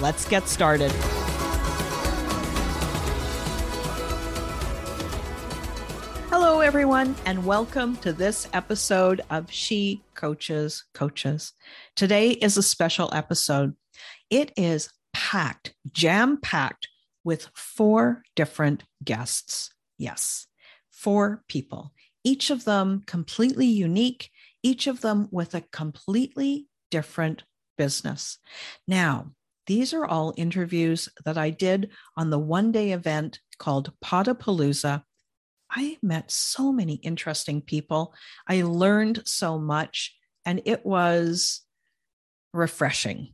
Let's get started. Hello, everyone, and welcome to this episode of She Coaches Coaches. Today is a special episode. It is packed, jam packed with four different guests. Yes, four people, each of them completely unique, each of them with a completely different business. Now, these are all interviews that I did on the one day event called Podapalooza. I met so many interesting people. I learned so much, and it was refreshing,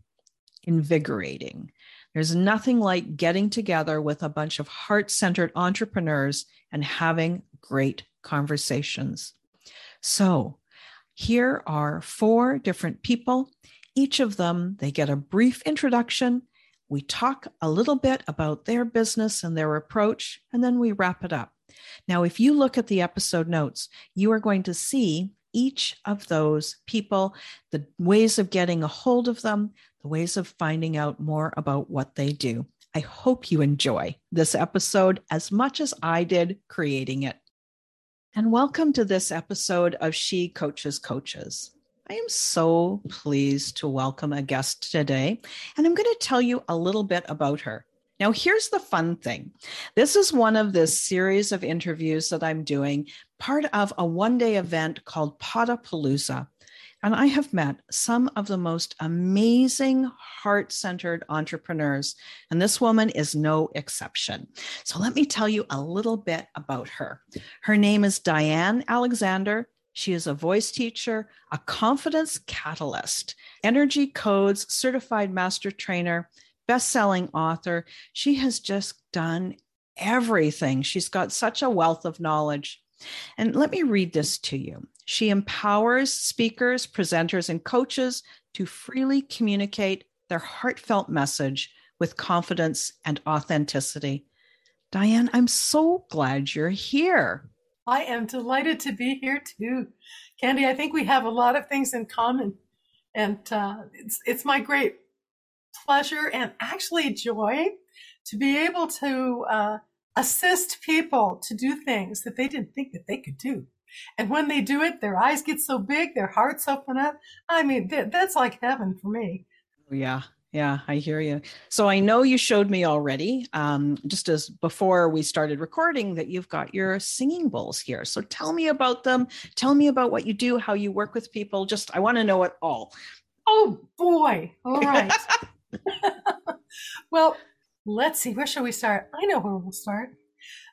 invigorating. There's nothing like getting together with a bunch of heart centered entrepreneurs and having great conversations. So, here are four different people each of them, they get a brief introduction. We talk a little bit about their business and their approach, and then we wrap it up. Now, if you look at the episode notes, you are going to see each of those people, the ways of getting a hold of them, the ways of finding out more about what they do. I hope you enjoy this episode as much as I did creating it. And welcome to this episode of She Coaches Coaches. I am so pleased to welcome a guest today, and I'm going to tell you a little bit about her. Now, here's the fun thing this is one of this series of interviews that I'm doing, part of a one day event called Podapalooza. And I have met some of the most amazing heart centered entrepreneurs, and this woman is no exception. So, let me tell you a little bit about her. Her name is Diann Alexander. She is a voice teacher, a confidence catalyst, energy codes certified master trainer, best-selling author. She has just done everything. She's got such a wealth of knowledge. And let me read this to you. She empowers speakers, presenters, and coaches to freely communicate their heartfelt message with confidence and authenticity. Diann, I'm so glad you're here. I am delighted to be here too. Candy, I think we have a lot of things in common. And uh, it's, it's my great pleasure and actually joy to be able to uh, assist people to do things that they didn't think that they could do. And when they do it, their eyes get so big, their hearts open up. I mean, th- that's like heaven for me. Yeah, yeah, I hear you. So I know you showed me already, um, just as before we started recording, that you've got your singing bowls here. So tell me about them. Tell me about what you do, how you work with people. Just I want to know it all. Oh boy! All right. well, let's see. Where shall we start? I know where we'll start.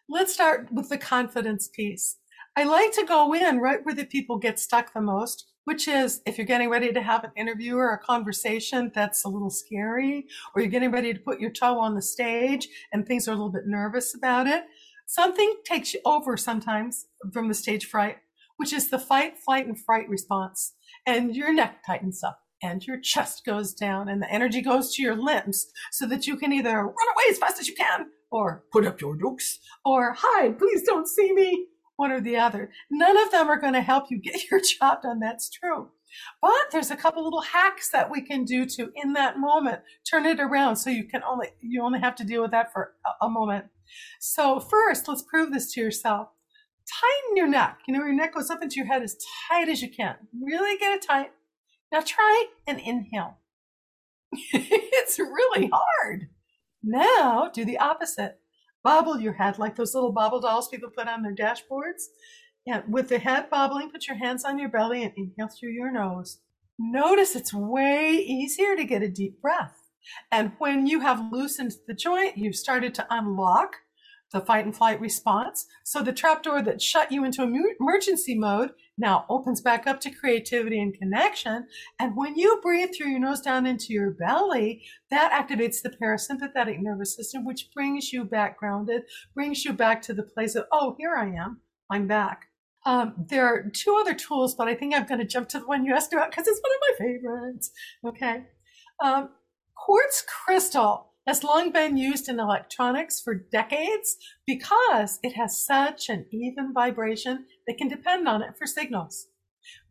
Let's start with the confidence piece. I like to go in right where the people get stuck the most which is if you're getting ready to have an interview or a conversation that's a little scary, or you're getting ready to put your toe on the stage and things are a little bit nervous about it, something takes you over sometimes from the stage fright, which is the fight, flight, and fright response. And your neck tightens up and your chest goes down and the energy goes to your limbs so that you can either run away as fast as you can or put up your dukes, or hide, please don't see me, one or the other. None of them are going to help you get your job done. That's true. But there's a couple little hacks that we can do to, in that moment, turn it around so you can only, you only have to deal with that for a, moment. So first, let's prove this to yourself. Tighten your neck. You know, your neck goes up into your head as tight as you can. Really get it tight. Now try and inhale. it's really hard. Now do the opposite. Bobble your head like those little bobble dolls people put on their dashboards. And with the head bobbling, put your hands on your belly and inhale through your nose. Notice it's way easier to get a deep breath. And when you have loosened the joint, you've started to unlock the fight and flight response. So the trapdoor that shut you into emergency mode now opens back up to creativity and connection. And when you breathe through your nose down into your belly, that activates the parasympathetic nervous system, which brings you back grounded, brings you back to the place of, oh, here I am. I'm back. Um, there are two other tools, but I think I'm going to jump to the one you asked about because it's one of my favorites. Okay. Um, quartz crystal has long been used in electronics for decades because it has such an even vibration they can depend on it for signals.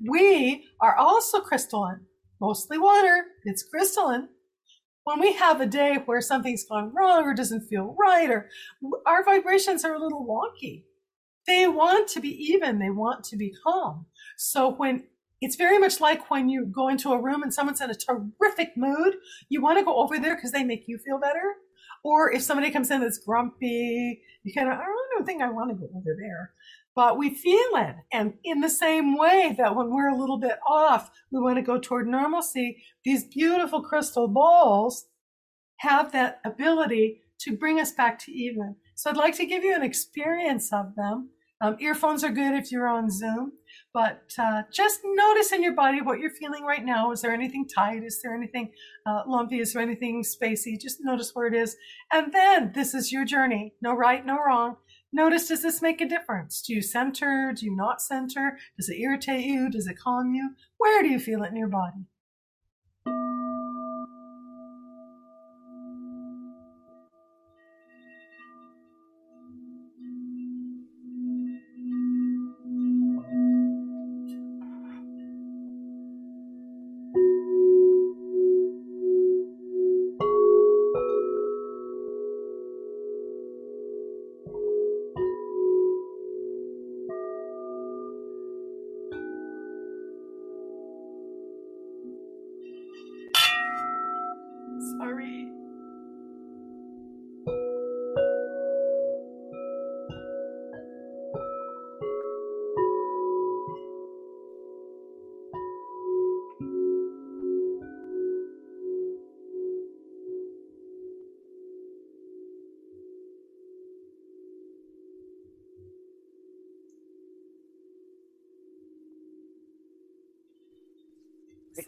We are also crystalline, mostly water. It's crystalline. When we have a day where something's gone wrong or doesn't feel right, or our vibrations are a little wonky, they want to be even. They want to be calm. So when it's very much like when you go into a room and someone's in a terrific mood, you want to go over there because they make you feel better. Or if somebody comes in that's grumpy, you kind of, I don't think I want to go over there. But we feel it. And in the same way that when we're a little bit off, we want to go toward normalcy, these beautiful crystal balls have that ability to bring us back to even. So I'd like to give you an experience of them um, earphones are good if you're on Zoom, but uh, just notice in your body what you're feeling right now. Is there anything tight? Is there anything uh, lumpy? Is there anything spacey? Just notice where it is. And then this is your journey. No right, no wrong. Notice, does this make a difference? Do you center? Do you not center? Does it irritate you? Does it calm you? Where do you feel it in your body?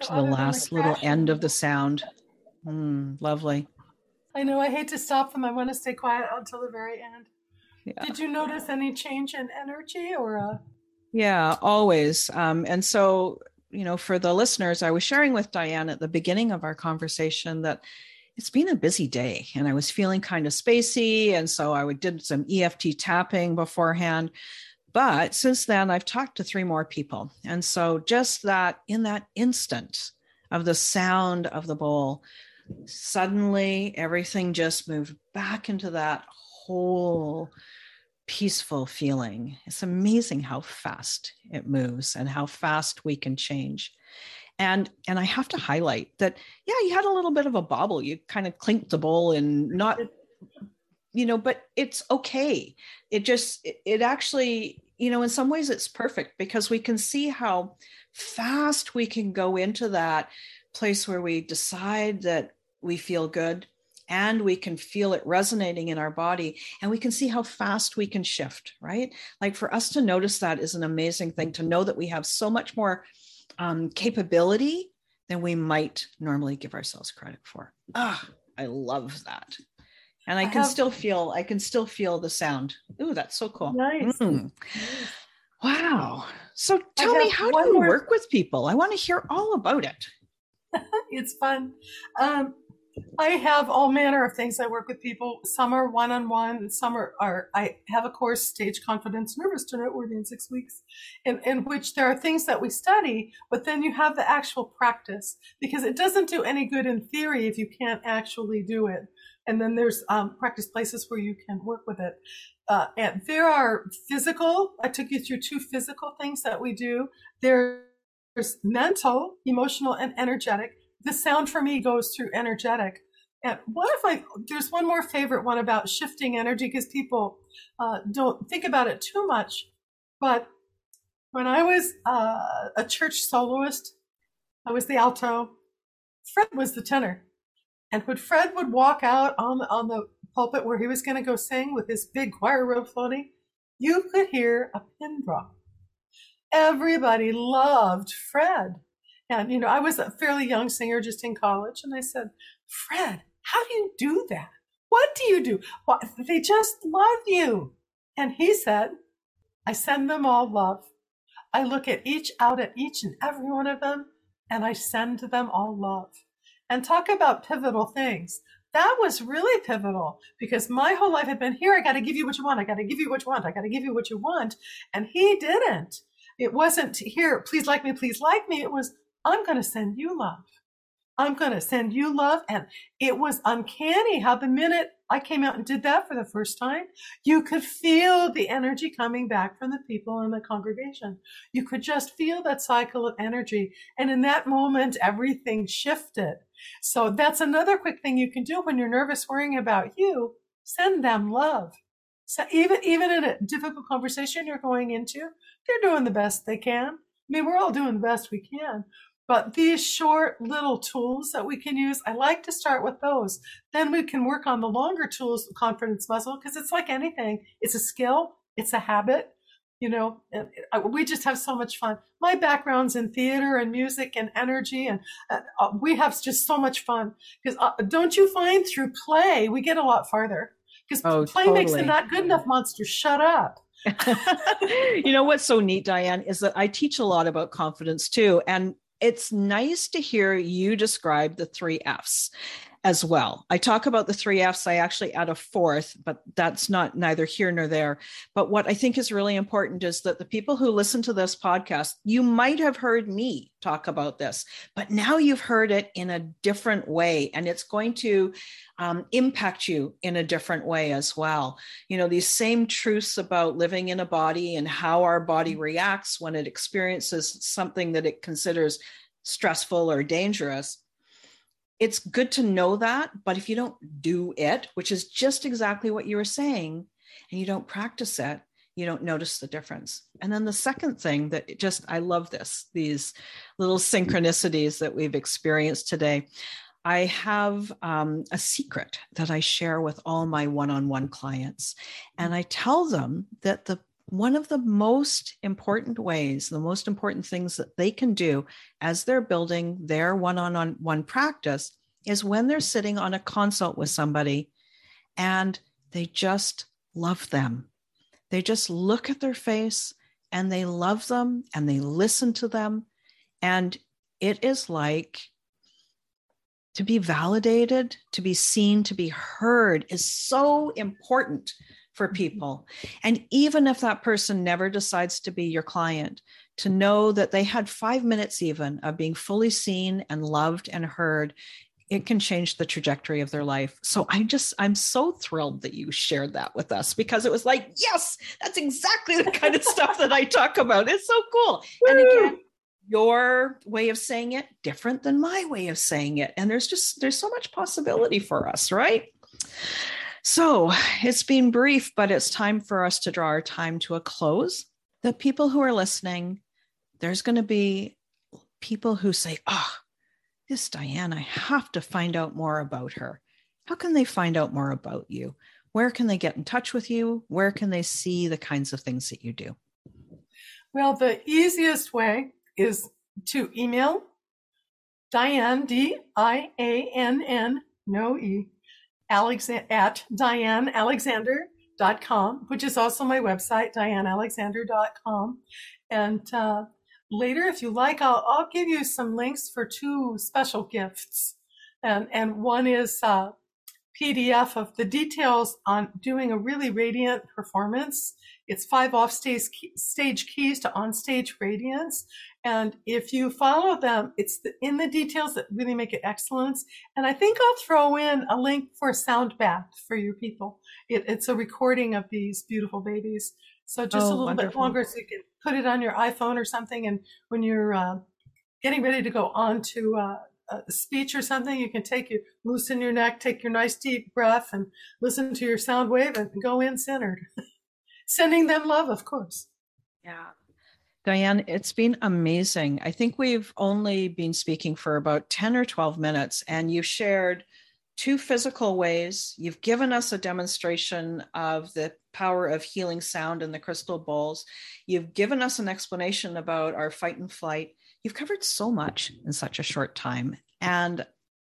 To the last little end of the sound. Mm, lovely. I know. I hate to stop them. I want to stay quiet until the very end. Yeah. Did you notice any change in energy or? A... Yeah, always. Um, and so, you know, for the listeners, I was sharing with Diann at the beginning of our conversation that it's been a busy day and I was feeling kind of spacey. And so I did some EFT tapping beforehand. But since then, I've talked to three more people. And so, just that in that instant of the sound of the bowl, suddenly everything just moved back into that whole peaceful feeling. It's amazing how fast it moves and how fast we can change. And and I have to highlight that yeah, you had a little bit of a bobble. You kind of clinked the bowl and not you know but it's okay. It just it, it actually you know in some ways it's perfect because we can see how fast we can go into that place where we decide that we feel good and we can feel it resonating in our body and we can see how fast we can shift right? Like for us to notice that is an amazing thing to know that we have so much more um, capability than we might normally give ourselves credit for. Ah i love that and I, I can have... still feel I can still feel the sound. Ooh, that's so cool. Nice. Mm. Wow. So tell me, how do you more... work with people? I want to hear all about it. it's fun. Um, I have all manner of things. I work with people. Some are one on one. Some are, are, I have a course, Stage Confidence Nervous to Noteworthy in six weeks, in, in which there are things that we study, but then you have the actual practice because it doesn't do any good in theory if you can't actually do it. And then there's um, practice places where you can work with it. Uh, and there are physical, I took you through two physical things that we do. There's mental, emotional, and energetic the sound for me goes through energetic. And what if I, there's one more favorite one about shifting energy because people uh, don't think about it too much. But when I was uh, a church soloist, I was the alto, Fred was the tenor. And when Fred would walk out on the, on the pulpit where he was going to go sing with his big choir robe floating, you could hear a pin drop. Everybody loved Fred. And, you know, I was a fairly young singer just in college. And I said, Fred, how do you do that? What do you do? They just love you. And he said, I send them all love. I look at each out at each and every one of them and I send them all love. And talk about pivotal things. That was really pivotal because my whole life had been here. I got to give you what you want. I got to give you what you want. I got to give you what you want. And he didn't. It wasn't here. Please like me. Please like me. It was I'm going to send you love. I'm going to send you love. And it was uncanny how the minute I came out and did that for the first time, you could feel the energy coming back from the people in the congregation. You could just feel that cycle of energy. And in that moment, everything shifted. So that's another quick thing you can do when you're nervous worrying about you. Send them love. So even, even in a difficult conversation you're going into, they're doing the best they can. I mean, we're all doing the best we can. But these short little tools that we can use, I like to start with those. Then we can work on the longer tools, the confidence muscle, because it's like anything. It's a skill. It's a habit. You know, we just have so much fun. My background's in theater and music and energy, and uh, we have just so much fun. Because uh, don't you find through play we get a lot farther? Because oh, play totally. makes the not good enough monster shut up. you know what's so neat, Diann, is that I teach a lot about confidence too. And it's nice to hear you describe the three F's as well. I talk about the three F's. I actually add a fourth, but that's not neither here nor there. But what I think is really important is that the people who listen to this podcast, you might have heard me talk about this, but now you've heard it in a different way, and it's going to um, impact you in a different way as well. You know, these same truths about living in a body and how our body reacts when it experiences something that it considers stressful or dangerous it's good to know that, but if you don't do it, which is just exactly what you were saying, and you don't practice it, you don't notice the difference. And then the second thing that just, I love this, these little synchronicities that we've experienced today. I have um, a secret that I share with all my one on one clients. And I tell them that the one of the most important ways, the most important things that they can do as they're building their one on one practice is when they're sitting on a consult with somebody and they just love them. They just look at their face and they love them and they listen to them. And it is like to be validated, to be seen, to be heard is so important for mm-hmm. people. And even if that person never decides to be your client, to know that they had five minutes even of being fully seen and loved and heard, it can change the trajectory of their life. So I just, I'm so thrilled that you shared that with us because it was like, yes, that's exactly the kind of stuff that I talk about. It's so cool. Woo! And again, your way of saying it different than my way of saying it and there's just there's so much possibility for us right so it's been brief, but it's time for us to draw our time to a close. The people who are listening, there's going to be people who say, Oh, this Diann, I have to find out more about her. How can they find out more about you? Where can they get in touch with you? Where can they see the kinds of things that you do? Well, the easiest way is to email Diann, D I A N N, no E, Alex- at diannalexander.com, which is also my website, diannalexander.com. And uh, later, if you like, I'll, I'll give you some links for two special gifts and and one is a PDF of the details on doing a really radiant performance. It's five off stage, stage keys to on stage radiance. And if you follow them, it's the, in the details that really make it excellence. And I think I'll throw in a link for a sound bath for your people. It, it's a recording of these beautiful babies. So just oh, a little wonderful. bit longer so you can put it on your iPhone or something. And when you're uh, getting ready to go on to uh, a speech or something, you can take your loosen your neck, take your nice deep breath, and listen to your sound wave and go in centered. Sending them love, of course. Yeah. Diann, it's been amazing. I think we've only been speaking for about 10 or 12 minutes, and you've shared two physical ways. You've given us a demonstration of the power of healing sound in the crystal bowls. You've given us an explanation about our fight and flight. You've covered so much in such a short time, and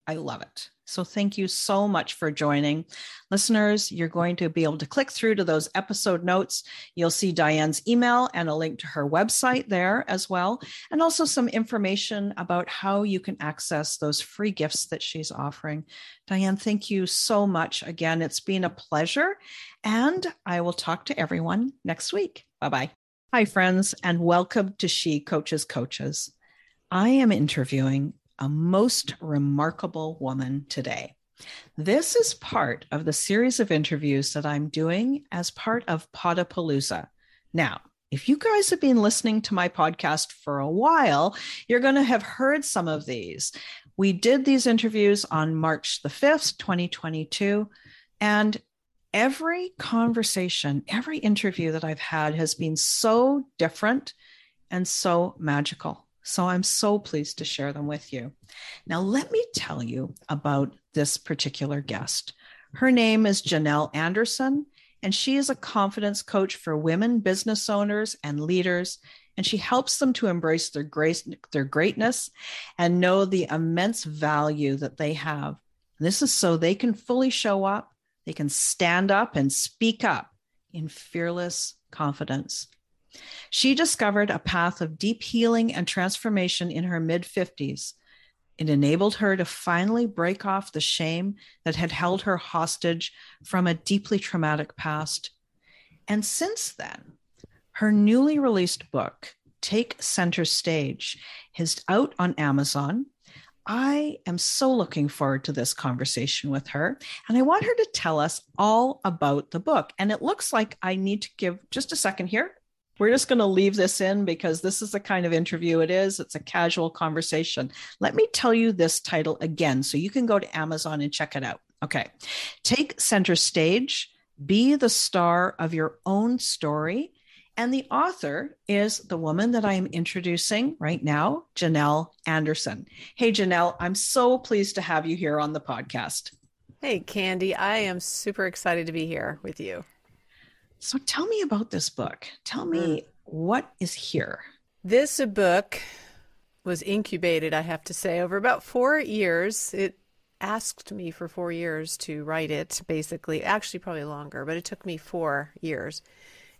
I love it. So, thank you so much for joining. Listeners, you're going to be able to click through to those episode notes. You'll see Diann's email and a link to her website there as well, and also some information about how you can access those free gifts that she's offering. Diann, thank you so much. Again, it's been a pleasure, and I will talk to everyone next week. Bye bye. Hi, friends, and welcome to She Coaches Coaches. I am interviewing a most remarkable woman today. This is part of the series of interviews that I'm doing as part of Podapalooza. Now, if you guys have been listening to my podcast for a while, you're going to have heard some of these. We did these interviews on March the 5th, 2022. And every conversation, every interview that I've had has been so different and so magical. So I'm so pleased to share them with you. Now, let me tell you about this particular guest. Her name is Janelle Anderson, and she is a confidence coach for women business owners and leaders. And she helps them to embrace their grace, their greatness, and know the immense value that they have. This is so they can fully show up they can stand up and speak up in fearless confidence. She discovered a path of deep healing and transformation in her mid 50s. It enabled her to finally break off the shame that had held her hostage from a deeply traumatic past. And since then, her newly released book, Take Center Stage, is out on Amazon I am so looking forward to this conversation with her. And I want her to tell us all about the book. And it looks like I need to give just a second here. We're just going to leave this in because this is the kind of interview it is. It's a casual conversation. Let me tell you this title again so you can go to Amazon and check it out. Okay. Take center stage, be the star of your own story and the author is the woman that I am introducing right now, Janelle Anderson. Hey, Janelle, I'm so pleased to have you here on the podcast. Hey, Candy, I am super excited to be here with you. So tell me about this book. Tell me mm. what is here. This book was incubated, I have to say, over about four years. It asked me for four years to write it, basically. Actually, probably longer, but it took me four years.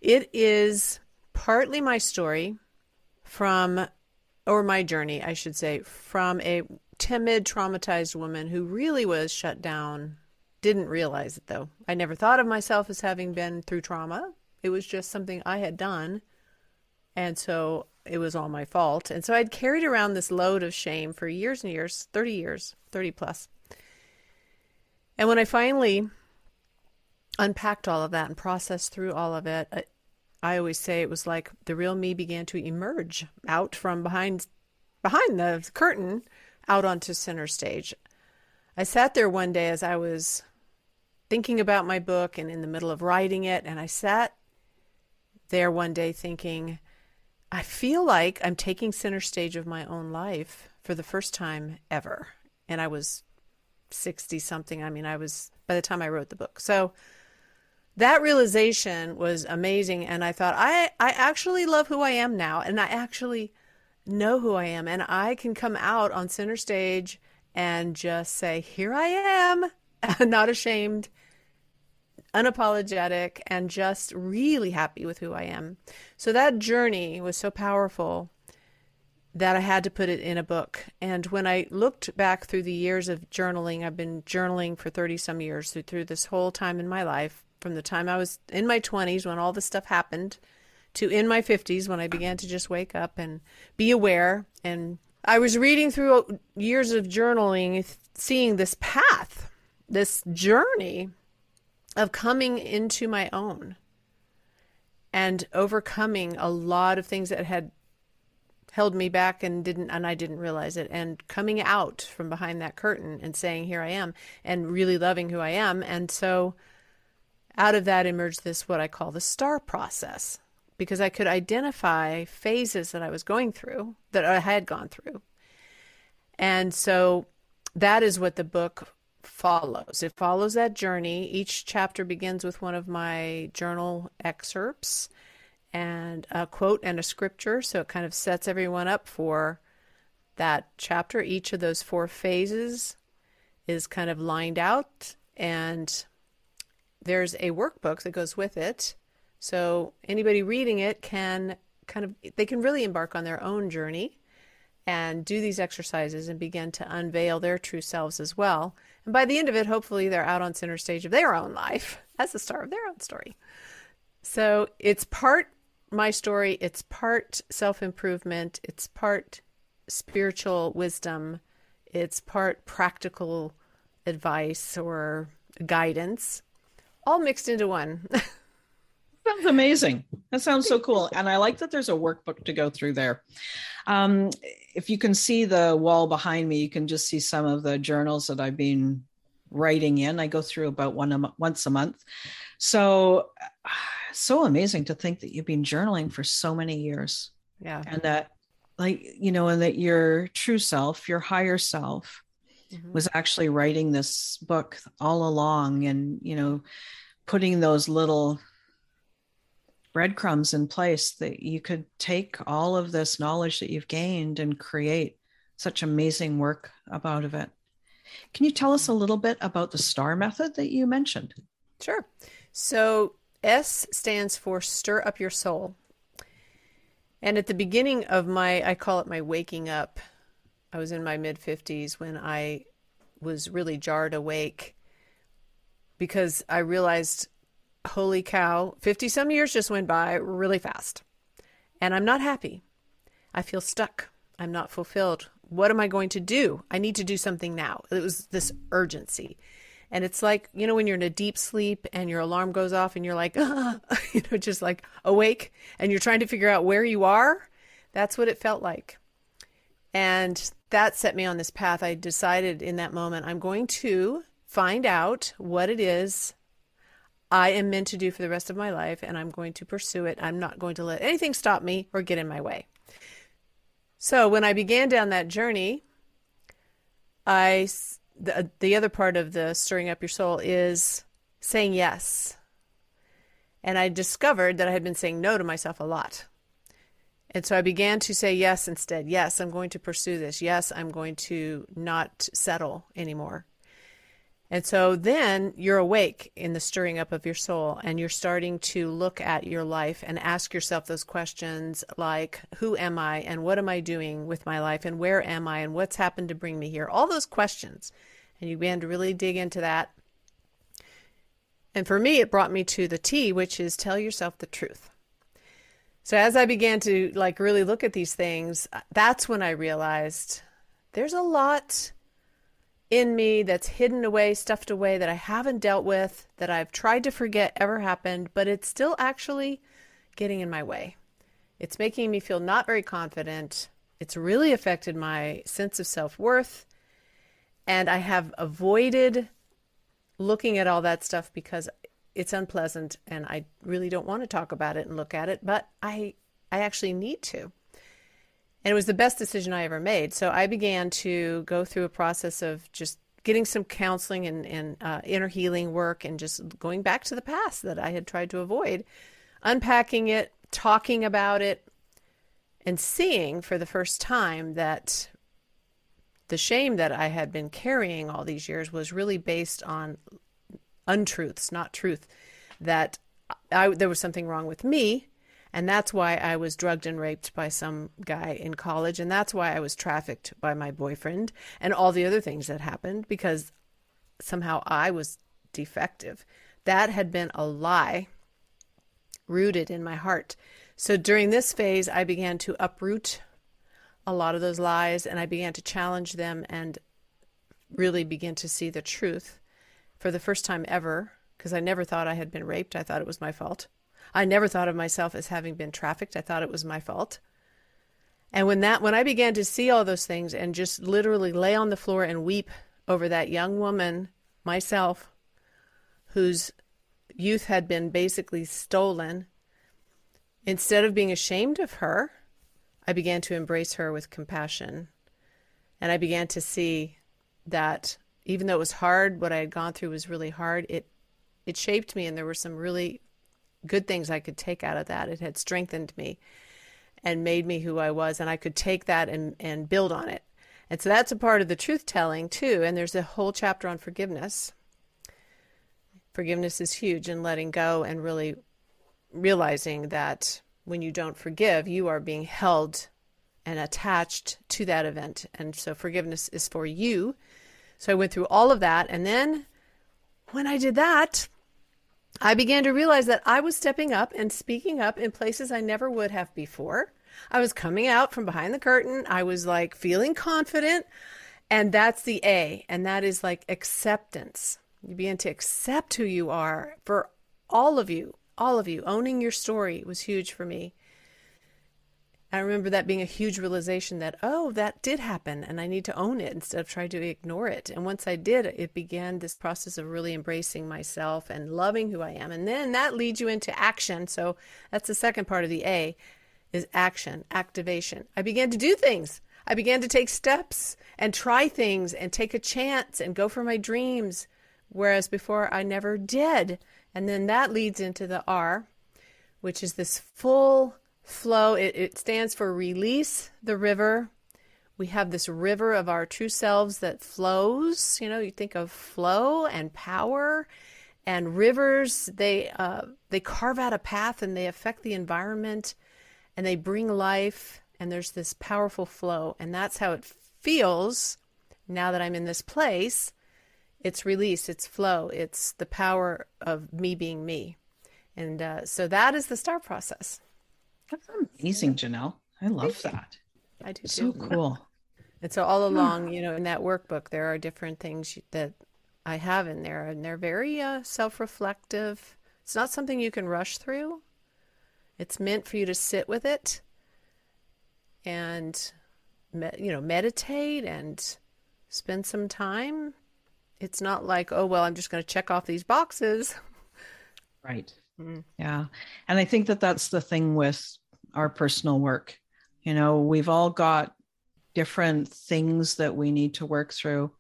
It is partly my story from, or my journey, I should say, from a timid, traumatized woman who really was shut down. Didn't realize it though. I never thought of myself as having been through trauma. It was just something I had done. And so it was all my fault. And so I'd carried around this load of shame for years and years 30 years, 30 plus. And when I finally unpacked all of that and processed through all of it, I, I always say it was like the real me began to emerge out from behind behind the curtain out onto center stage. I sat there one day as I was thinking about my book and in the middle of writing it and I sat there one day thinking I feel like I'm taking center stage of my own life for the first time ever. And I was 60 something. I mean, I was by the time I wrote the book. So that realization was amazing and i thought i i actually love who i am now and i actually know who i am and i can come out on center stage and just say here i am not ashamed unapologetic and just really happy with who i am so that journey was so powerful that I had to put it in a book. And when I looked back through the years of journaling, I've been journaling for 30 some years through, through this whole time in my life, from the time I was in my 20s when all this stuff happened to in my 50s when I began to just wake up and be aware. And I was reading through years of journaling, seeing this path, this journey of coming into my own and overcoming a lot of things that had held me back and didn't and I didn't realize it and coming out from behind that curtain and saying here I am and really loving who I am. And so out of that emerged this what I call the star process because I could identify phases that I was going through that I had gone through. And so that is what the book follows it follows that journey each chapter begins with one of my journal excerpts and a quote and a scripture. So it kind of sets everyone up for that chapter. Each of those four phases is kind of lined out, and there's a workbook that goes with it. So anybody reading it can kind of, they can really embark on their own journey and do these exercises and begin to unveil their true selves as well. And by the end of it, hopefully they're out on center stage of their own life as the star of their own story. So it's part my story, it's part self improvement, it's part spiritual wisdom, it's part practical advice or guidance, all mixed into one. sounds amazing. That sounds so cool. And I like that there's a workbook to go through there. Um, if you can see the wall behind me, you can just see some of the journals that I've been writing in. I go through about one a, once a month. So so amazing to think that you've been journaling for so many years. Yeah. And that, like, you know, and that your true self, your higher self, mm-hmm. was actually writing this book all along and, you know, putting those little breadcrumbs in place that you could take all of this knowledge that you've gained and create such amazing work about of it. Can you tell us a little bit about the STAR method that you mentioned? Sure. So S stands for stir up your soul. And at the beginning of my, I call it my waking up, I was in my mid 50s when I was really jarred awake because I realized, holy cow, 50 some years just went by really fast. And I'm not happy. I feel stuck. I'm not fulfilled. What am I going to do? I need to do something now. It was this urgency. And it's like, you know, when you're in a deep sleep and your alarm goes off and you're like, ah, you know, just like awake and you're trying to figure out where you are. That's what it felt like. And that set me on this path. I decided in that moment, I'm going to find out what it is I am meant to do for the rest of my life and I'm going to pursue it. I'm not going to let anything stop me or get in my way. So when I began down that journey, I the the other part of the stirring up your soul is saying yes. And I discovered that I had been saying no to myself a lot. And so I began to say yes instead. Yes, I'm going to pursue this. Yes, I'm going to not settle anymore. And so then you're awake in the stirring up of your soul and you're starting to look at your life and ask yourself those questions like, who am I and what am I doing with my life and where am I and what's happened to bring me here? All those questions. And you began to really dig into that. And for me, it brought me to the T, which is tell yourself the truth. So as I began to like really look at these things, that's when I realized there's a lot in me that's hidden away, stuffed away that I haven't dealt with, that I've tried to forget ever happened, but it's still actually getting in my way. It's making me feel not very confident. It's really affected my sense of self worth. And I have avoided looking at all that stuff because it's unpleasant and I really don't want to talk about it and look at it, but I I actually need to. And it was the best decision I ever made. So I began to go through a process of just getting some counseling and, and uh, inner healing work and just going back to the past that I had tried to avoid, unpacking it, talking about it, and seeing for the first time that the shame that I had been carrying all these years was really based on untruths, not truth. That I, there was something wrong with me And that's why I was drugged and raped by some guy in college. And that's why I was trafficked by my boyfriend and all the other things that happened because somehow I was defective. That had been a lie rooted in my heart. So during this phase, I began to uproot a lot of those lies and I began to challenge them and really begin to see the truth for the first time ever because I never thought I had been raped. I thought it was my fault. I never thought of myself as having been trafficked. I thought it was my fault. And when that when I began to see all those things and just literally lay on the floor and weep over that young woman myself whose youth had been basically stolen, instead of being ashamed of her, I began to embrace her with compassion. And I began to see that even though it was hard, what I had gone through was really hard. It it shaped me and there were some really good things I could take out of that. It had strengthened me and made me who I was, and I could take that and, and build on it. And so that's a part of the truth telling, too. And there's a whole chapter on forgiveness. Forgiveness is huge and letting go and really realizing that when you don't forgive, you are being held and attached to that event. And so forgiveness is for you. So I went through all of that. And then when I did that, I began to realize that I was stepping up and speaking up in places I never would have before. I was coming out from behind the curtain. I was like feeling confident. And that's the A, and that is like acceptance. You begin to accept who you are for all of you, all of you. Owning your story was huge for me. I remember that being a huge realization that, oh, that did happen and I need to own it instead of trying to ignore it. And once I did, it began this process of really embracing myself and loving who I am. And then that leads you into action. So that's the second part of the A is action, activation. I began to do things. I began to take steps and try things and take a chance and go for my dreams. Whereas before I never did. And then that leads into the R, which is this full Flow, it, it stands for release the river. We have this river of our true selves that flows. You know, you think of flow and power and rivers. They uh, they carve out a path and they affect the environment and they bring life. And there's this powerful flow, and that's how it feels now that I'm in this place. It's release, it's flow, it's the power of me being me. And uh, so that is the start process. That's amazing, Janelle. I love that. I do too. so too. cool. And so all along, you know, in that workbook, there are different things that I have in there, and they're very uh, self-reflective. It's not something you can rush through. It's meant for you to sit with it and, you know, meditate and spend some time. It's not like, oh well, I'm just going to check off these boxes. Right. Mm-hmm. Yeah. And I think that that's the thing with our personal work. You know, we've all got different things that we need to work through,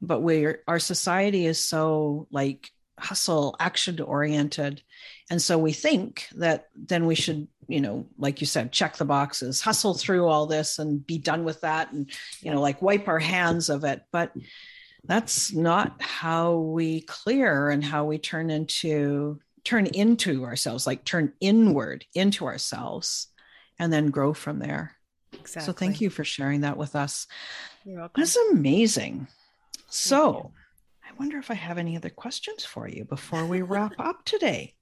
but we're, our society is so like hustle, action oriented. And so we think that then we should, you know, like you said, check the boxes, hustle through all this and be done with that and, you know, like wipe our hands of it. But that's not how we clear and how we turn into turn into ourselves, like turn inward into ourselves, and then grow from there. Exactly. So thank you for sharing that with us. You're welcome. That's amazing. So I wonder if I have any other questions for you before we wrap up today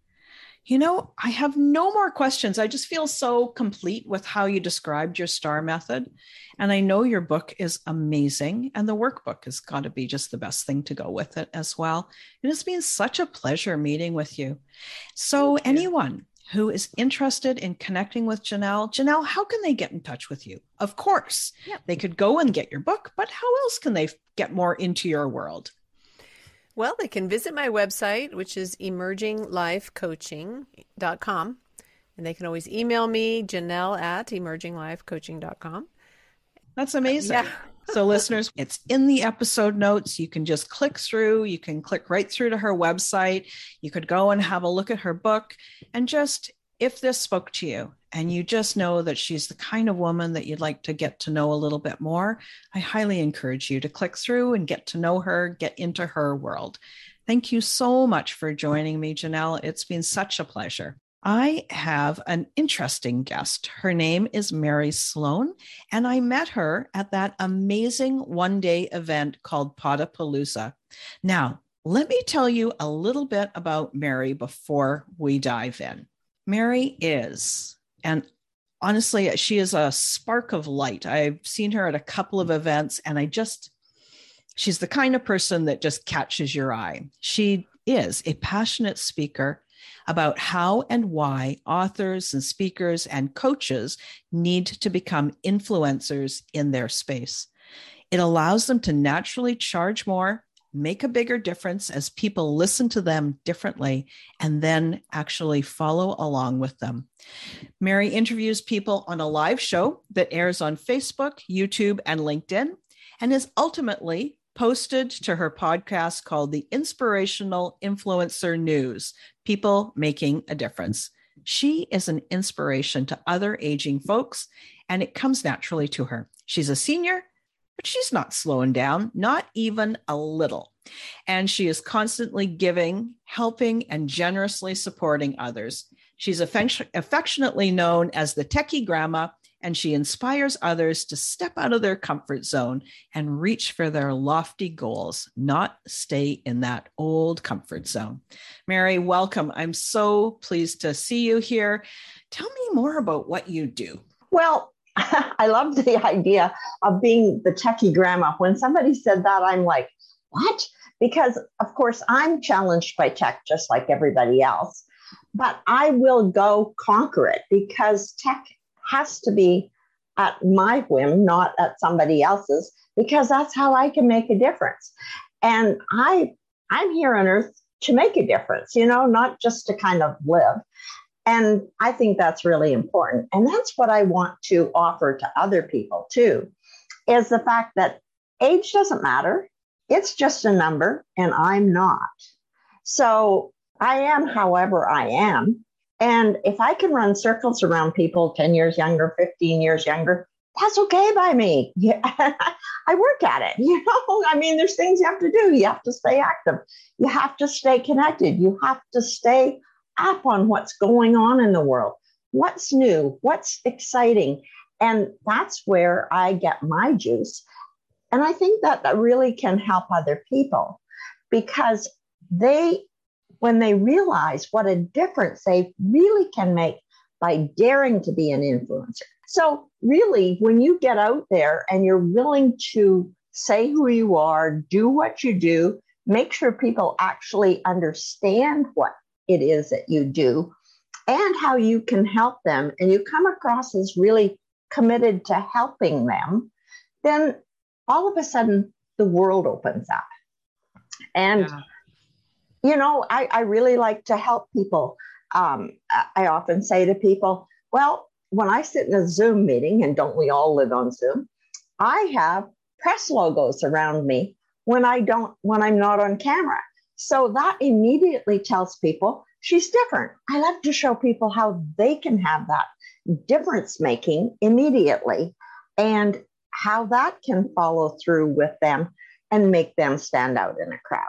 you know, I have no more questions. I just feel so complete with how you described your STAR method. And I know your book is amazing, and the workbook has got to be just the best thing to go with it as well. It has been such a pleasure meeting with you. So, you. anyone who is interested in connecting with Janelle, Janelle, how can they get in touch with you? Of course, yep. they could go and get your book, but how else can they get more into your world? Well, they can visit my website, which is emerginglifecoaching.com. And they can always email me, Janelle at emerginglifecoaching.com. That's uh, amazing. Yeah. so, listeners, it's in the episode notes. You can just click through, you can click right through to her website. You could go and have a look at her book and just if this spoke to you and you just know that she's the kind of woman that you'd like to get to know a little bit more, I highly encourage you to click through and get to know her, get into her world. Thank you so much for joining me, Janelle. It's been such a pleasure. I have an interesting guest. Her name is Mary Sloan, and I met her at that amazing one day event called Podapalooza. Now, let me tell you a little bit about Mary before we dive in. Mary is, and honestly, she is a spark of light. I've seen her at a couple of events, and I just, she's the kind of person that just catches your eye. She is a passionate speaker about how and why authors and speakers and coaches need to become influencers in their space. It allows them to naturally charge more, make a bigger difference as people listen to them differently, and then actually follow along with them. Mary interviews people on a live show that airs on Facebook, YouTube, and LinkedIn, and is ultimately posted to her podcast called The Inspirational Influencer News People Making a Difference. She is an inspiration to other aging folks, and it comes naturally to her. She's a senior, but she's not slowing down, not even a little. And she is constantly giving, helping, and generously supporting others. She's affectionately known as the techie grandma and she inspires others to step out of their comfort zone and reach for their lofty goals, not stay in that old comfort zone. Mary, welcome. I'm so pleased to see you here. Tell me more about what you do. Well, I love the idea of being the techie grandma. When somebody said that, I'm like, what? Because, of course, I'm challenged by tech just like everybody else, but I will go conquer it because tech has to be at my whim, not at somebody else's, because that's how I can make a difference. And I I'm here on earth to make a difference, you know, not just to kind of live. And I think that's really important. And that's what I want to offer to other people too, is the fact that age doesn't matter. It's just a number, and I'm not. So I am however I am. And if I can run circles around people 10 years younger, 15 years younger, that's okay by me. Yeah, I work at it. You know, I mean, there's things you have to do. You have to stay active. You have to stay connected. You have to stay up on what's going on in the world. What's new? What's exciting? And that's where I get my juice. And I think that that really can help other people because they when they realize what a difference they really can make by daring to be an influencer. So, really, when you get out there and you're willing to say who you are, do what you do, make sure people actually understand what it is that you do and how you can help them, and you come across as really committed to helping them, then all of a sudden the world opens up. And yeah you know, I, I really like to help people. Um, I often say to people, well, when I sit in a Zoom meeting, and don't we all live on Zoom, I have press logos around me when I don't, when I'm not on camera. So that immediately tells people she's different. I love to show people how they can have that difference making immediately and how that can follow through with them and make them stand out in a crowd.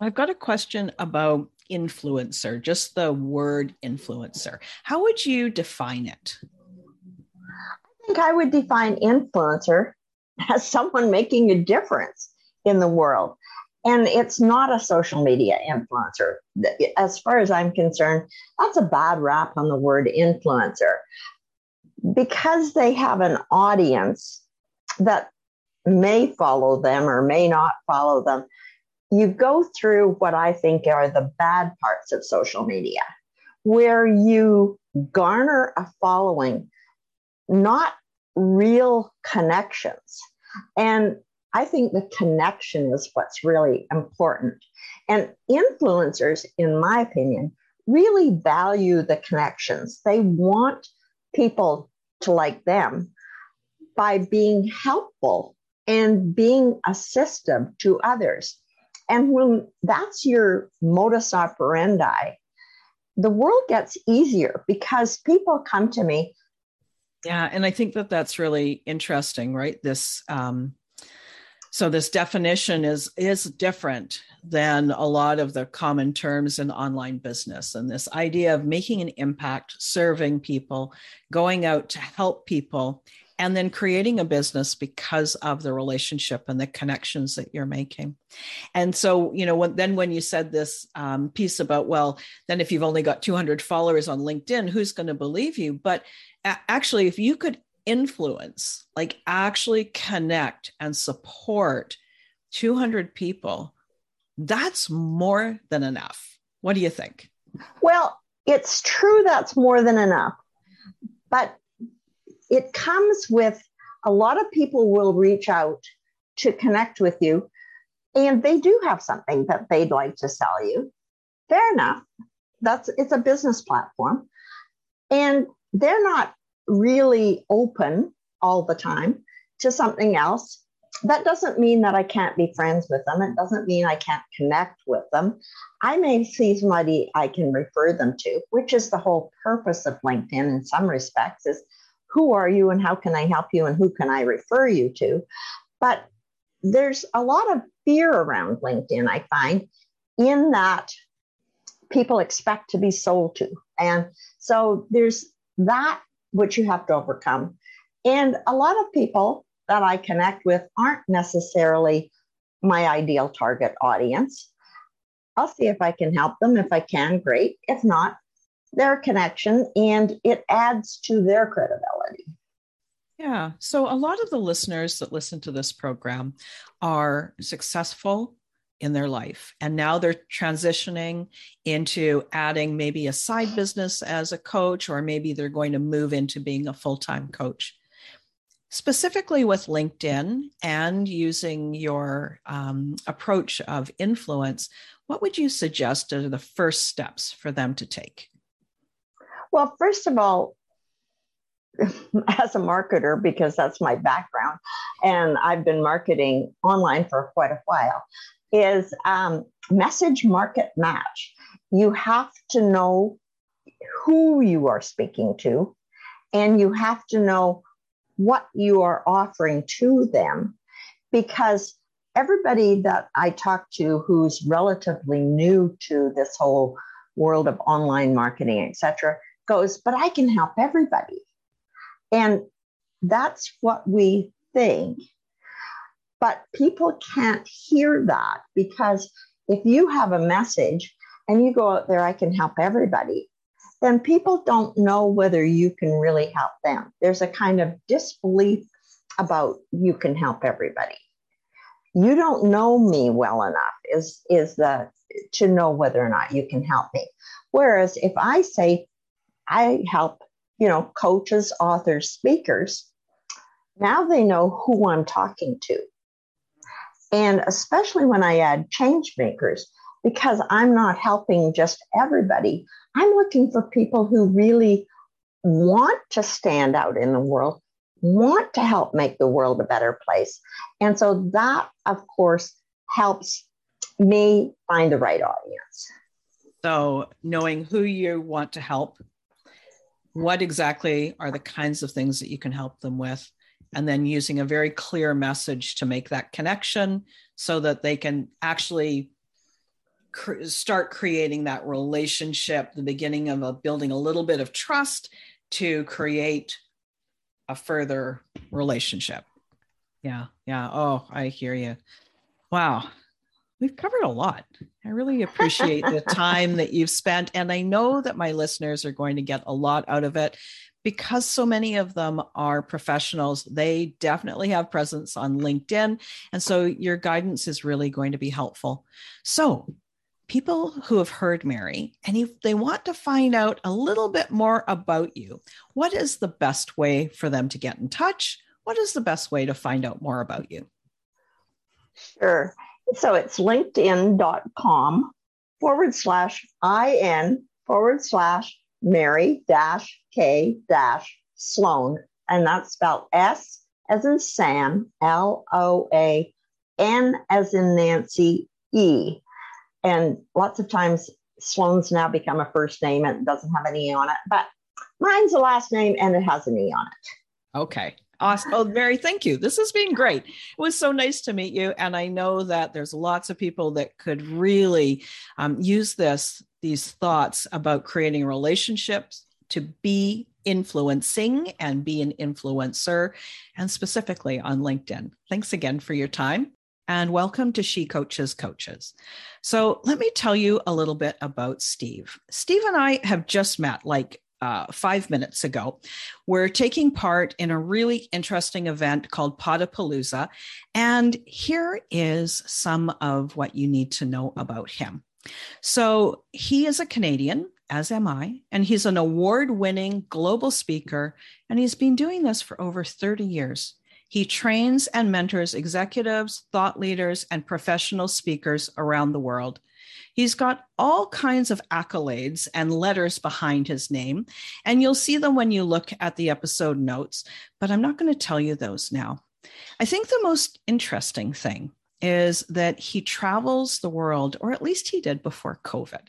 I've got a question about influencer, just the word influencer. How would you define it? I think I would define influencer as someone making a difference in the world. And it's not a social media influencer. As far as I'm concerned, that's a bad rap on the word influencer. Because they have an audience that may follow them or may not follow them, you go through what I think are the bad parts of social media, where you garner a following, not real connections. And I think the connection is what's really important. And influencers, in my opinion, really value the connections. They want people to like them by being helpful and being assistive to others. And when that's your modus operandi, the world gets easier because people come to me. Yeah. And I think that that's really interesting, right? This, um, So this definition is is different than a lot of the common terms in online business and this idea of making an impact, serving people, going out to help people and then creating a business because of the relationship and the connections that you're making. And so, you know, when, then when you said this um, piece about, well, then if you've only got 200 followers on LinkedIn, who's going to believe you? But actually, if you could influence, like actually connect and support 200 people, that's more than enough. What do you think? Well, it's true that's more than enough. But it comes with a lot of people will reach out to connect with you and they do have something that they'd like to sell you. Fair enough. That's it's a business platform. And they're not really open all the time to something else. That doesn't mean that I can't be friends with them. It doesn't mean I can't connect with them. I may see somebody I can refer them to, which is the whole purpose of LinkedIn in some respects, is who are you and how can I help you and who can I refer you to? But there's a lot of fear around LinkedIn, I find, in that people expect to be sold to. And so there's that which you have to overcome. And a lot of people that I connect with aren't necessarily my ideal target audience. I'll see if I can help them. If I can, great. If not, their connection and it adds to their credibility. Yeah. So a lot of the listeners that listen to this program are successful in their life. And now they're transitioning into adding maybe a side business as a coach, or maybe they're going to move into being a full time coach. Specifically with LinkedIn and using your um, approach of influence, what would you suggest are the first steps for them to take? Well, first of all, as a marketer, because that's my background, and I've been marketing online for quite a while, is um, message market match. You have to know who you are speaking to, and you have to know what you are offering to them, because everybody that I talk to who's relatively new to this whole world of online marketing, etc., goes, but I can help everybody. And that's what we think. But people can't hear that because if you have a message and you go out there, I can help everybody, then people don't know whether you can really help them. There's a kind of disbelief about you can help everybody. You don't know me well enough is, is the to know whether or not you can help me. Whereas if I say, I help, you know, coaches, authors, speakers. Now they know who I'm talking to. And especially when I add change makers, because I'm not helping just everybody, I'm looking for people who really want to stand out in the world, want to help make the world a better place. And so that, of course, helps me find the right audience. So, knowing who you want to help what exactly are the kinds of things that you can help them with and then using a very clear message to make that connection so that they can actually cr- start creating that relationship the beginning of a building a little bit of trust to create a further relationship yeah yeah oh i hear you wow we've covered a lot. I really appreciate the time that you've spent. And I know that my listeners are going to get a lot out of it because so many of them are professionals. They definitely have presence on LinkedIn. And so your guidance is really going to be helpful. So, people who have heard Mary and if they want to find out a little bit more about you, what is the best way for them to get in touch? What is the best way to find out more about you? Sure. So it's linkedin.com forward slash IN forward slash Mary dash K dash Sloan. And that's spelled S as in Sam, L O A N as in Nancy, E. And lots of times Sloan's now become a first name and doesn't have an E on it, but mine's a last name and it has an E on it. Okay. Awesome. Oh, Mary, thank you. This has been great. It was so nice to meet you. And I know that there's lots of people that could really um, use this, these thoughts about creating relationships to be influencing and be an influencer, and specifically on LinkedIn. Thanks again for your time and welcome to She Coaches Coaches. So, let me tell you a little bit about Steve. Steve and I have just met like uh, five minutes ago. We're taking part in a really interesting event called Podapalooza. And here is some of what you need to know about him. So, he is a Canadian, as am I, and he's an award winning global speaker, and he's been doing this for over 30 years. He trains and mentors executives, thought leaders, and professional speakers around the world. He's got all kinds of accolades and letters behind his name, and you'll see them when you look at the episode notes, but I'm not going to tell you those now. I think the most interesting thing is that he travels the world, or at least he did before COVID.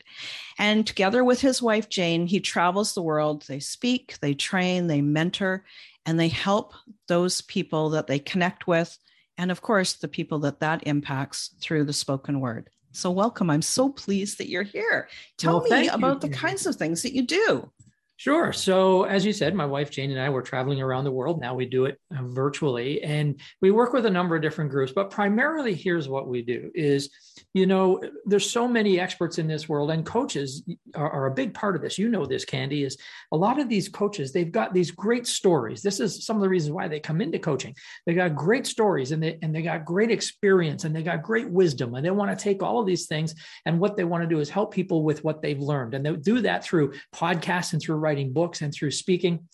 And together with his wife, Jane, he travels the world. They speak, they train, they mentor, and they help those people that they connect with. And of course, the people that that impacts through the spoken word. So, welcome. I'm so pleased that you're here. Tell well, me about you. the kinds of things that you do. Sure. So, as you said, my wife Jane and I were traveling around the world. Now we do it uh, virtually, and we work with a number of different groups. But primarily, here's what we do: is you know, there's so many experts in this world, and coaches are, are, a big part of this. You know this, Candy. Is a lot of these coaches they've got these great stories. This is some of the reasons why they come into coaching. They got great stories, and they and they got great experience, and they got great wisdom, and they want to take all of these things, and what they want to do is help people with what they've learned, and they do that through podcasts and through writing books and through speaking.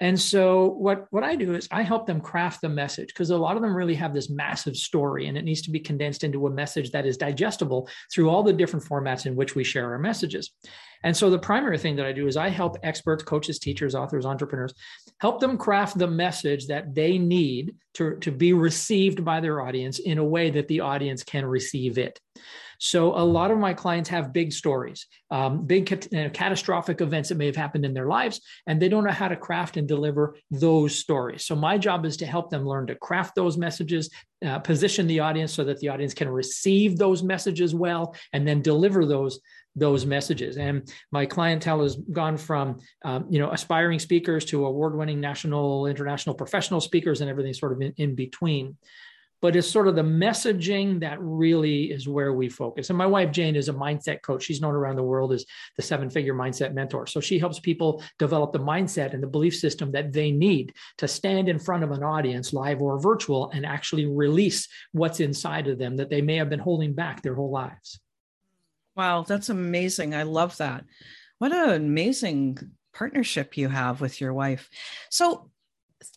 And so what, what I do is I help them craft the message because a lot of them really have this massive story and it needs to be condensed into a message that is digestible through all the different formats in which we share our messages. And so the primary thing that I do is I help experts, coaches, teachers, authors, entrepreneurs, help them craft the message that they need to, to be received by their audience in a way that the audience can receive it. So a lot of my clients have big stories, um, big cat- catastrophic events that may have happened in their lives, and they don't know how to craft and deliver those stories. So my job is to help them learn to craft those messages, uh, position the audience so that the audience can receive those messages well, and then deliver those those messages. And my clientele has gone from, um, you know, aspiring speakers to award-winning national, international professional speakers, and everything sort of in, in between but it's sort of the messaging that really is where we focus. And my wife, Jane, is a mindset coach. She's known around the world as the seven figure mindset mentor. So she helps people develop the mindset and the belief system that they need to stand in front of an audience, live or virtual, and actually release what's inside of them that they may have been holding back their whole lives. Wow, that's amazing. I love that. What an amazing partnership you have with your wife. So,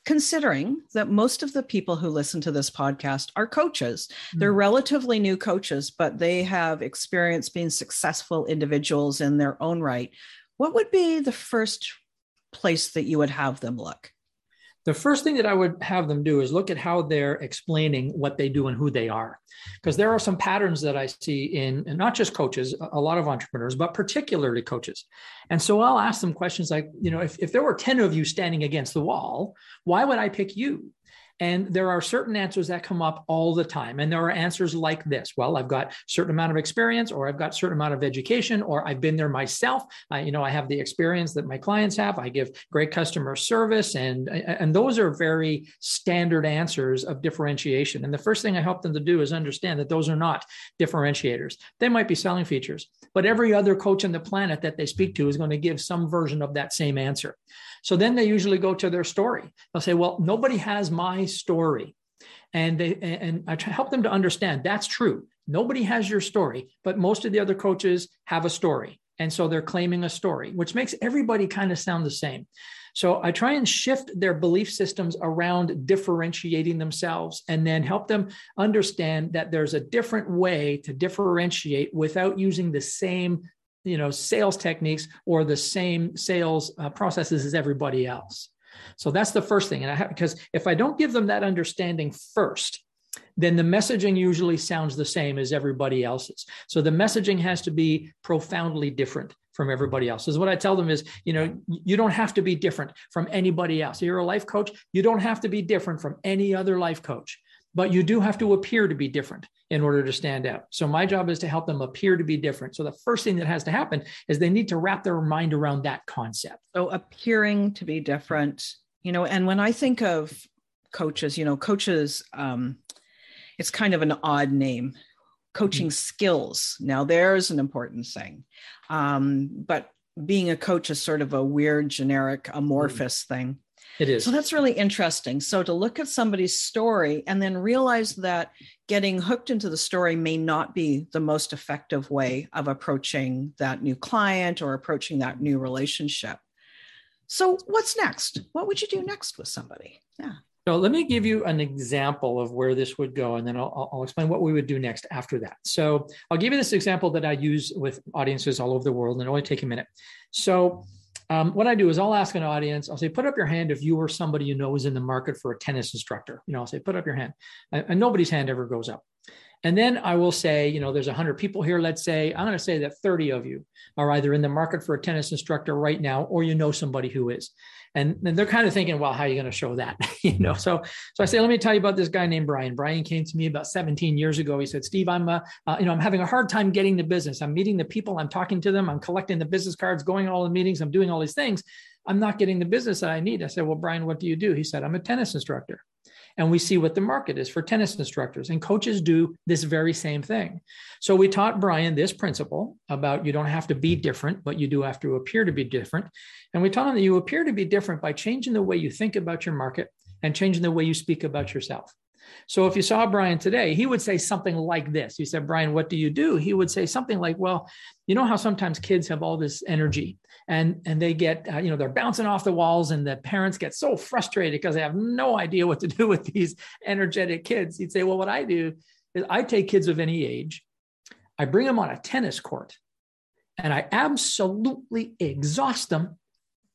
considering that most of the people who listen to this podcast are coaches. Mm-hmm. They're relatively new coaches, but they have experience being successful individuals in their own right. What would be the first place that you would have them look? The first thing that I would have them do is look at how they're explaining what they do and who they are. Because there are some patterns that I see in not just coaches, a lot of entrepreneurs, but particularly coaches. And so I'll ask them questions like, you know, if, if there were 10 of you standing against the wall, why would I pick you? And there are certain answers that come up all the time. And there are answers like this. Well, I've got certain amount of experience, or I've got certain amount of education, or I've been there myself. I, you know, I have the experience that my clients have. I give great customer service. And, and those are very standard answers of differentiation. And the first thing I help them to do is understand that those are not differentiators. They might be selling features, but every other coach on the planet that they speak to is going to give some version of that same answer. So then they usually go to their story. They'll say, well, nobody has my story. And they and I help them to understand that's true. Nobody has your story, but most of the other coaches have a story. And so they're claiming a story, which makes everybody kind of sound the same. So I try and shift their belief systems around differentiating themselves and then help them understand that there's a different way to differentiate without using the same you know sales techniques or the same sales uh, processes as everybody else so that's the first thing and i have because if i don't give them that understanding first then the messaging usually sounds the same as everybody else's so the messaging has to be profoundly different from everybody else. is what I tell them is, you know, you don't have to be different from anybody else. You're a life coach, you don't have to be different from any other life coach, but you do have to appear to be different in order to stand out. So my job is to help them appear to be different. So the first thing that has to happen is they need to wrap their mind around that concept. So appearing to be different, you know, and when I think of coaches, you know, coaches um it's kind of an odd name coaching mm-hmm. skills. Now, there's an important thing. Um, but being a coach is sort of a weird, generic, amorphous mm. thing. It is. So that's really interesting. So to look at somebody's story and then realize that getting hooked into the story may not be the most effective way of approaching that new client or approaching that new relationship. So what's next? What would you do next with somebody? Yeah. So let me give you an example of where this would go, and then I'll, I'll, explain what we would do next after that. So I'll give you this example that I use with audiences all over the world, and it'll only take a minute. So um, what I do is I'll ask an audience, I'll say, put up your hand if you or somebody you know is in the market for a tennis instructor. You know, I'll say, put up your hand. And, and nobody's hand ever goes up. And then I will say, you know, there's 100 people here. Let's say, I'm going to say that 30 of you are either in the market for a tennis instructor right now or you know somebody who is and, they're kind of thinking well how are you going to show that? You know so so i say let me tell you about this guy named brian. Brian came to me about 17 years ago. He said steve i'm uh, uh, you know i'm having a hard time getting the business. I'm meeting the people. I'm talking to them. I'm collecting the business cards going to all the meetings. I'm doing all these things. I'm not getting the business that i need. I said well brian what do you do? He said i'm a tennis instructor and we see what the market is for tennis instructors. And coaches do this very same thing. So we taught Brian this principle about you don't have to be different, but you do have to appear to be different. And we taught him that you appear to be different by changing the way you think about your market and changing the way you speak about yourself. So if you saw Brian today, he would say something like this. You said, Brian, what do you do? He would say something like, well, you know how sometimes kids have all this energy and, and they get, uh, you know, they're bouncing off the walls and the parents get so frustrated because they have no idea what to do with these energetic kids. He'd say, well, what I do is I take kids of any age, I bring them on a tennis court and I absolutely exhaust them.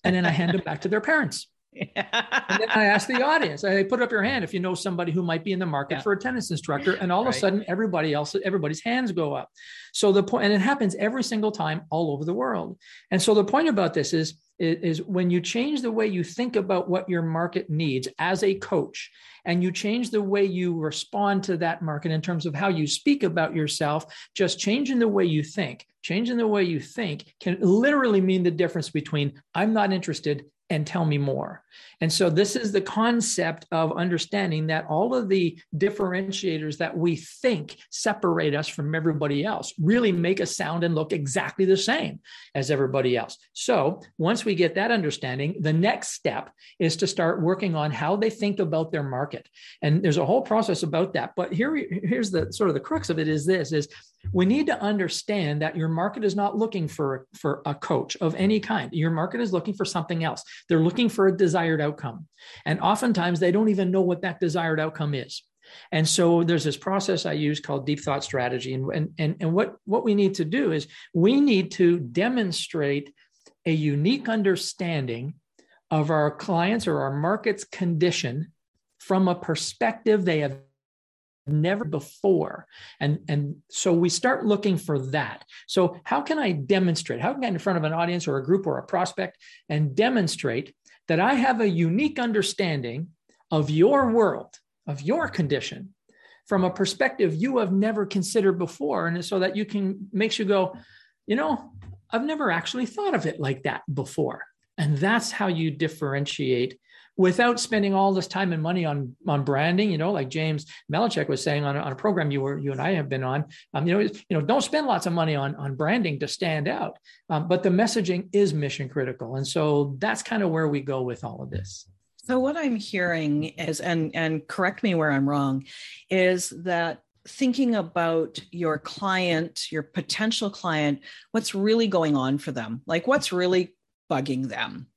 And then I hand them back to their parents and then I ask the audience, I put up your hand if you know somebody who might be in the market yeah. for a tennis instructor. And all right. of a sudden, everybody else, everybody's hands go up. So the point, and it happens every single time all over the world. And so the point about this is, is when you change the way you think about what your market needs as a coach, and you change the way you respond to that market in terms of how you speak about yourself, just changing the way you think, changing the way you think can literally mean the difference between I'm not interested and tell me more. And so, this is the concept of understanding that all of the differentiators that we think separate us from everybody else really make us sound and look exactly the same as everybody else. So, once we get that understanding, the next step is to start working on how they think about their market. And there's a whole process about that. But here, here's the sort of the crux of it is this is we need to understand that your market is not looking for, for a coach of any kind. Your market is looking for something else. They're looking for a desired outcome. And oftentimes they don't even know what that desired outcome is. And so there's this process I use called deep thought strategy. And, and, and what, what we need to do is we need to demonstrate a unique understanding of our clients or our market's condition from a perspective they have never before and and so we start looking for that so how can i demonstrate how can i get in front of an audience or a group or a prospect and demonstrate that i have a unique understanding of your world of your condition from a perspective you have never considered before and so that you can makes you go you know i've never actually thought of it like that before. And that's how you differentiate without spending all this time and money on on branding. You know, like James Malinchak was saying on, on a program you were you and I have been on. Um, you know, you know, don't spend lots of money on on branding to stand out. Um, but the messaging is mission critical, and so that's kind of where we go with all of this. So what I'm hearing is, and and correct me where I'm wrong, is that thinking about your client, your potential client, what's really going on for them, like what's really bugging them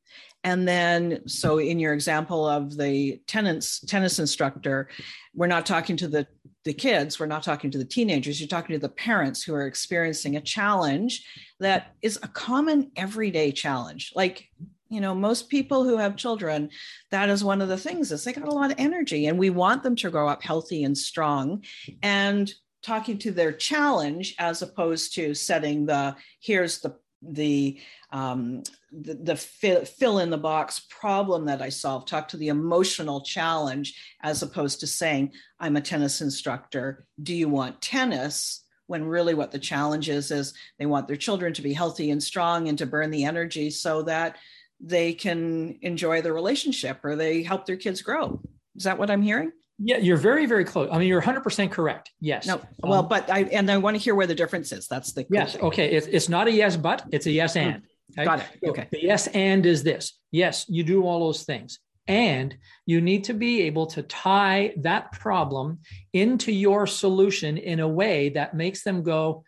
and then, so in your example of the tenants, tennis instructor, we're not talking to the, the kids, we're not talking to the teenagers, you're talking to the parents who are experiencing a challenge that is a common everyday challenge. Like, you know, most people who have children, that is one of the things is they got a lot of energy and we want them to grow up healthy and strong. And talking to their challenge as opposed to setting the here's the the um, the, the fill, fill in the box problem that I solve. Talk to the emotional challenge as opposed to saying, "I'm a tennis instructor. Do you want tennis?" When really what the challenge is is they want their children to be healthy and strong and to burn the energy so that they can enjoy the relationship or they help their kids grow. Is that what I'm hearing? Yeah, you're very, very close. I mean, you're 100% correct. Yes. No, well, um, but I, and I want to hear where the difference is. That's the. Yes. Thing. Okay. It's, it's not a yes, but it's a yes and. Okay? Got it. So okay. The yes and is this. Yes, you do all those things. And you need to be able to tie that problem into your solution in a way that makes them go,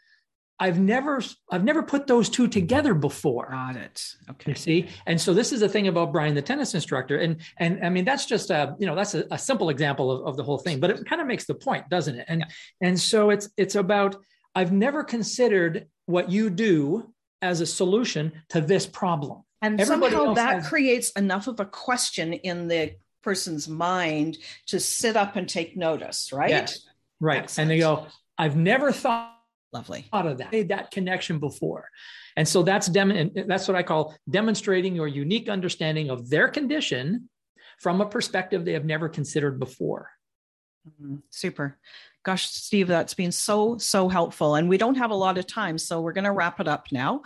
I've never I've never put those two together before. Got it. Okay. You see, and so this is the thing about Brian, the tennis instructor, and and I mean that's just a you know that's a, a simple example of, of the whole thing, but it kind of makes the point, doesn't it? And yeah. and so it's it's about I've never considered what you do as a solution to this problem. And Everybody somehow that has- creates enough of a question in the person's mind to sit up and take notice, right? Yes. Right. Excellent. And they go, I've never thought Lovely. Out of that, made that connection before. And so that's dem- that's what I call demonstrating your unique understanding of their condition from a perspective they have never considered before. Mm-hmm. Super. Gosh, Steve, that's been so, so helpful. And we don't have a lot of time, so we're going to wrap it up now.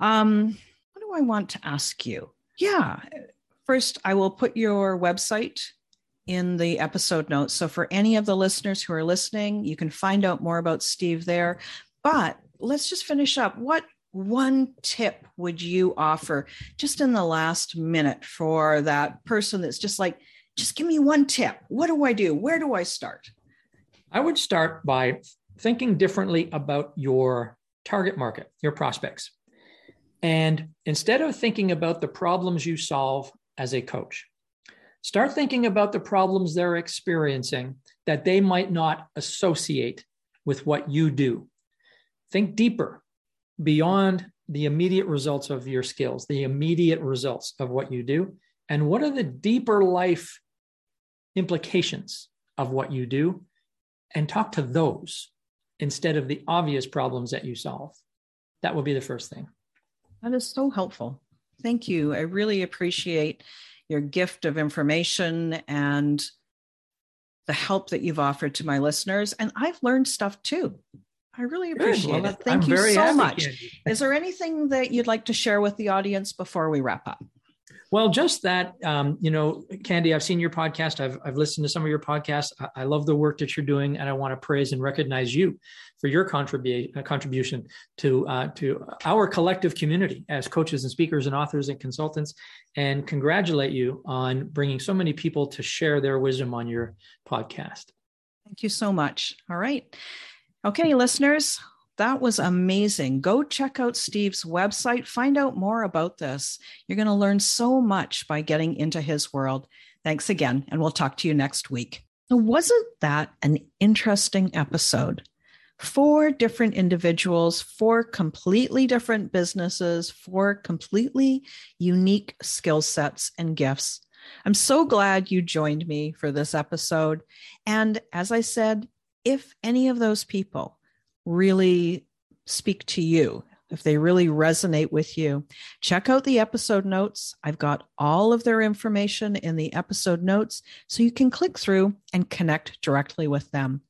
Um, what do I want to ask you? Yeah. First, I will put your website in the episode notes. So for any of the listeners who are listening, you can find out more about Steve there. But let's just finish up. What one tip would you offer just in the last minute for that person that's just like, just give me one tip. What do I do? Where do I start? I would start by thinking differently about your target market, your prospects. And instead of thinking about the problems you solve as a coach, Start thinking about the problems they're experiencing that they might not associate with what you do. Think deeper beyond the immediate results of your skills, the immediate results of what you do. And what are the deeper life implications of what you do? And talk to those instead of the obvious problems that you solve. That would be the first thing. That is so helpful. Thank you. I really appreciate your gift of information and the help that you've offered to my listeners. And I've learned stuff too. I really appreciate well, it. Thank I'm you so much. Is there anything that you'd like to share with the audience before we wrap up? Well, just that, um, you know, Candy, I've seen your podcast. I've, I've listened to some of your podcasts. I, I love the work that you're doing, and I want to praise and recognize you for your contribu- uh, contribution to uh, to our collective community as coaches and speakers and authors and consultants, and congratulate you on bringing so many people to share their wisdom on your podcast. Thank you so much. All right. Okay, listeners, that was amazing. Go check out Steve's website, find out more about this. You're going to learn so much by getting into his world. Thanks again, and we'll talk to you next week. So, wasn't that an interesting episode? Four different individuals, four completely different businesses, four completely unique skill sets and gifts. I'm so glad you joined me for this episode. And as I said, if any of those people really speak to you, if they really resonate with you, check out the episode notes. I've got all of their information in the episode notes so you can click through and connect directly with them.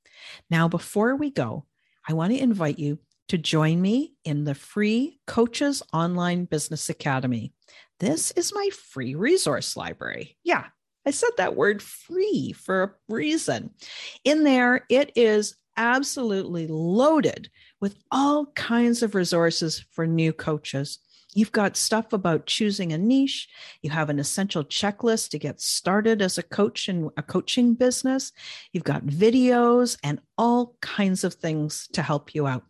Now, before we go, I want to invite you to join me in the free Coaches Online Business Academy. This is my free resource library. Yeah, I said that word free for a reason. In there, it is absolutely loaded with all kinds of resources for new coaches. You've got stuff about choosing a niche. You have an essential checklist to get started as a coach in a coaching business. You've got videos and all kinds of things to help you out.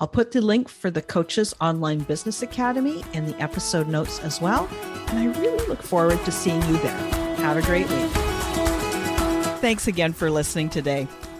I'll put the link for the Coaches Online Business Academy in the episode notes as well. And I really look forward to seeing you there. Have a great week. Thanks again for listening today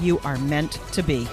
you are meant to be.